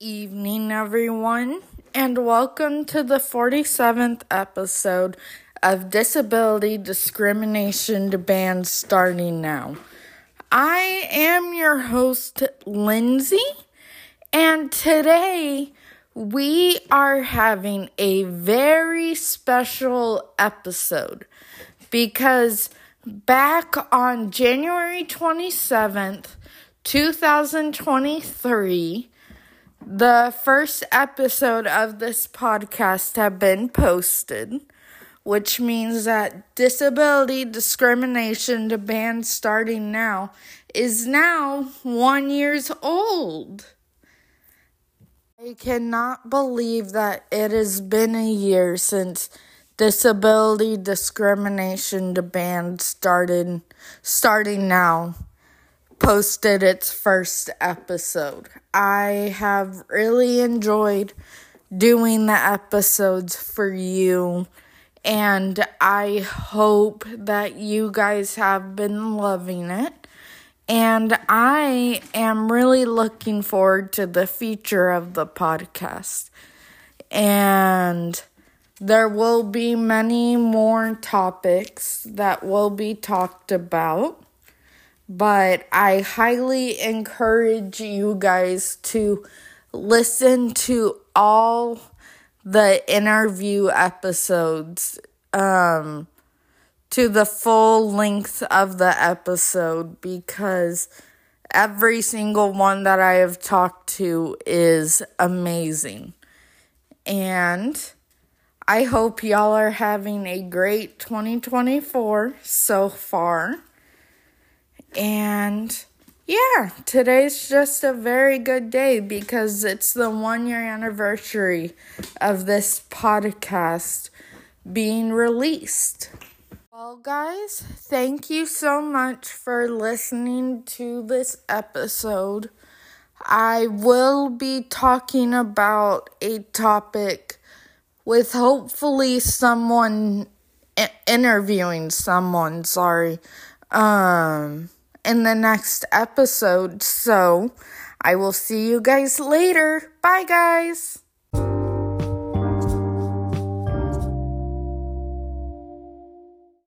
evening, everyone, and welcome to the 47th episode of Disability Discrimination to Ban starting now. I am your host, Lindsay, and today we are having a very special episode because back on January 27th, 2023, the first episode of this podcast have been posted, which means that disability discrimination to ban starting now is now one years old. I cannot believe that it has been a year since disability discrimination to ban started starting now posted its first episode. I have really enjoyed doing the episodes for you, and I hope that you guys have been loving it. And I am really looking forward to the future of the podcast. And there will be many more topics that will be talked about but I highly encourage you guys to listen to all the interview episodes um to the full length of the episode because every single one that I have talked to is amazing. And I hope y'all are having a great 2024 so far. And yeah, today's just a very good day because it's the one year anniversary of this podcast being released. Well, guys, thank you so much for listening to this episode. I will be talking about a topic with hopefully someone interviewing someone, sorry. Um in the next episode. So I will see you guys later. Bye, guys.